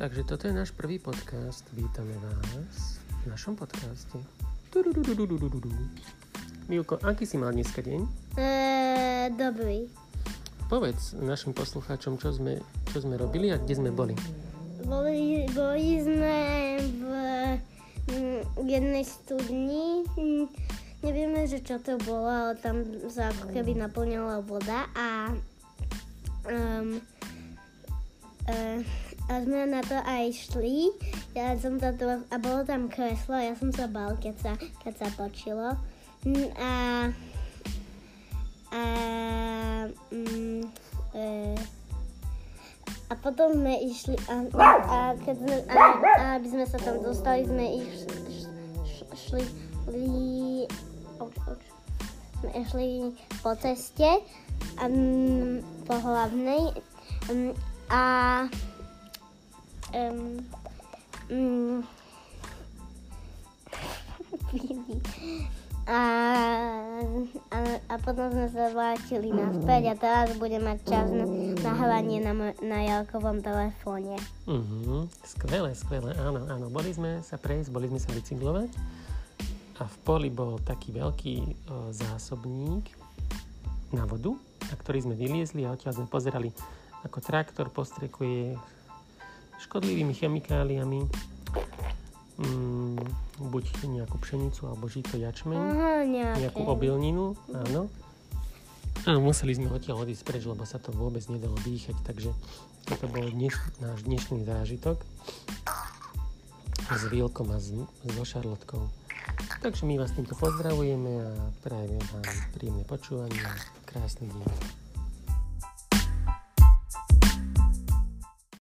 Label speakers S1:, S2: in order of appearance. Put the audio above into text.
S1: Takže toto je náš prvý podcast. Vítame vás v našom podcaste. Milko, aký si mal dneska deň?
S2: Eee, dobrý.
S1: Povedz našim poslucháčom, čo sme, čo sme robili a kde sme boli.
S2: Boli, boli sme v jednej studni. Nevieme, že čo to bolo, ale tam sa ako keby naplňala voda a um, a sme na to aj šli. Ja som to, a bolo tam kreslo, ja som sa bal, keď sa, keď sa točilo. Mm, A, a, mm, e, a potom sme išli, a, a, keď sme, a, a aby sme sa tam dostali, sme iš, š, š, šli, sme išli po ceste um, po hlavnej um, a um, a, a, potom sme sa vrátili naspäť a teraz budem mať čas na nahranie na, na Jalkovom telefóne.
S1: Uh-huh. Skvelé, skvelé, áno, áno. Boli sme sa prejsť, boli sme sa bicyklovať a v poli bol taký veľký o, zásobník na vodu, na ktorý sme vyliezli a odtiaľ sme pozerali, ako traktor postrekuje škodlivými chemikáliami mm, buď nejakú pšenicu alebo žito jačmeň,
S2: Aha, nejaké.
S1: nejakú obilninu, áno. A museli sme odtiaľ odísť preč, lebo sa to vôbec nedalo dýchať, takže toto bol dneš, náš dnešný zážitok s Vilkom a s, so Šarlotkou. Takže my vás týmto pozdravujeme a prajeme vám príjemné počúvanie a krásny deň.